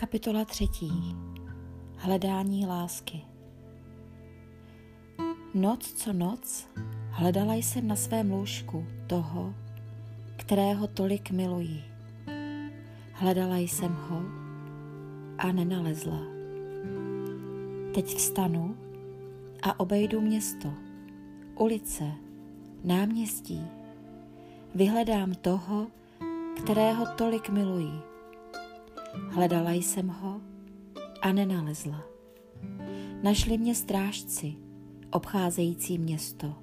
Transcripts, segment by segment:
Kapitola třetí. Hledání lásky. Noc co noc hledala jsem na svém lůžku toho, kterého tolik miluji. Hledala jsem ho a nenalezla. Teď vstanu a obejdu město, ulice, náměstí. Vyhledám toho, kterého tolik miluji Hledala jsem ho a nenalezla. Našli mě strážci, obcházející město.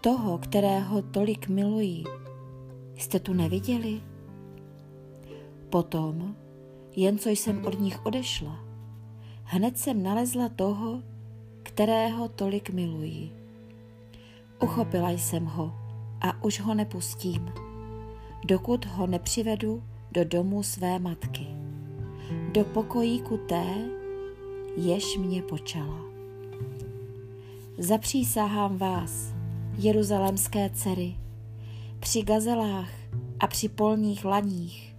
Toho, kterého tolik miluji, jste tu neviděli? Potom, jen co jsem od nich odešla, hned jsem nalezla toho, kterého tolik miluji. Uchopila jsem ho a už ho nepustím, dokud ho nepřivedu do domu své matky, do pokojíku té, jež mě počala. Zapřísahám vás, jeruzalemské dcery, při gazelách a při polních laních.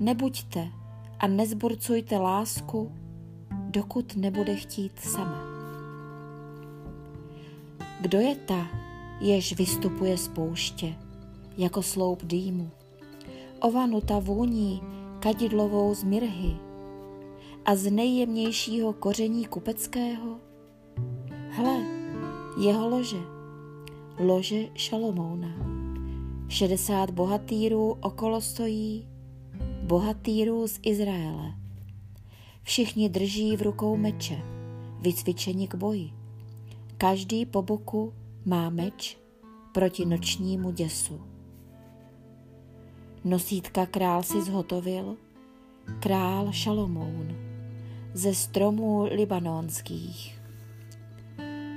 Nebuďte a nezburcujte lásku, dokud nebude chtít sama. Kdo je ta, jež vystupuje z pouště, jako sloup dýmu? Ovanuta vůní kadidlovou z mirhy a z nejjemnějšího koření kupeckého? Hle, jeho lože, lože Šalomouna. Šedesát bohatýrů okolo stojí, bohatýrů z Izraele. Všichni drží v rukou meče, vycvičeni k boji. Každý po boku má meč proti nočnímu děsu. Nosítka král si zhotovil, král Šalomoun, ze stromů libanonských.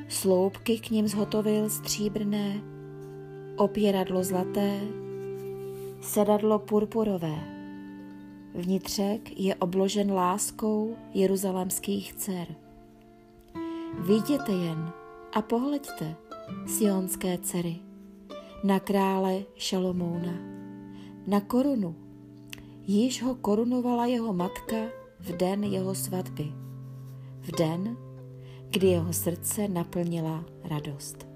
Sloupky k ním zhotovil stříbrné, opěradlo zlaté, sedadlo purpurové. Vnitřek je obložen láskou jeruzalemských dcer. Viděte jen a pohleďte, sionské dcery, na krále Šalomouna na korunu. Již ho korunovala jeho matka v den jeho svatby, v den, kdy jeho srdce naplnila radost.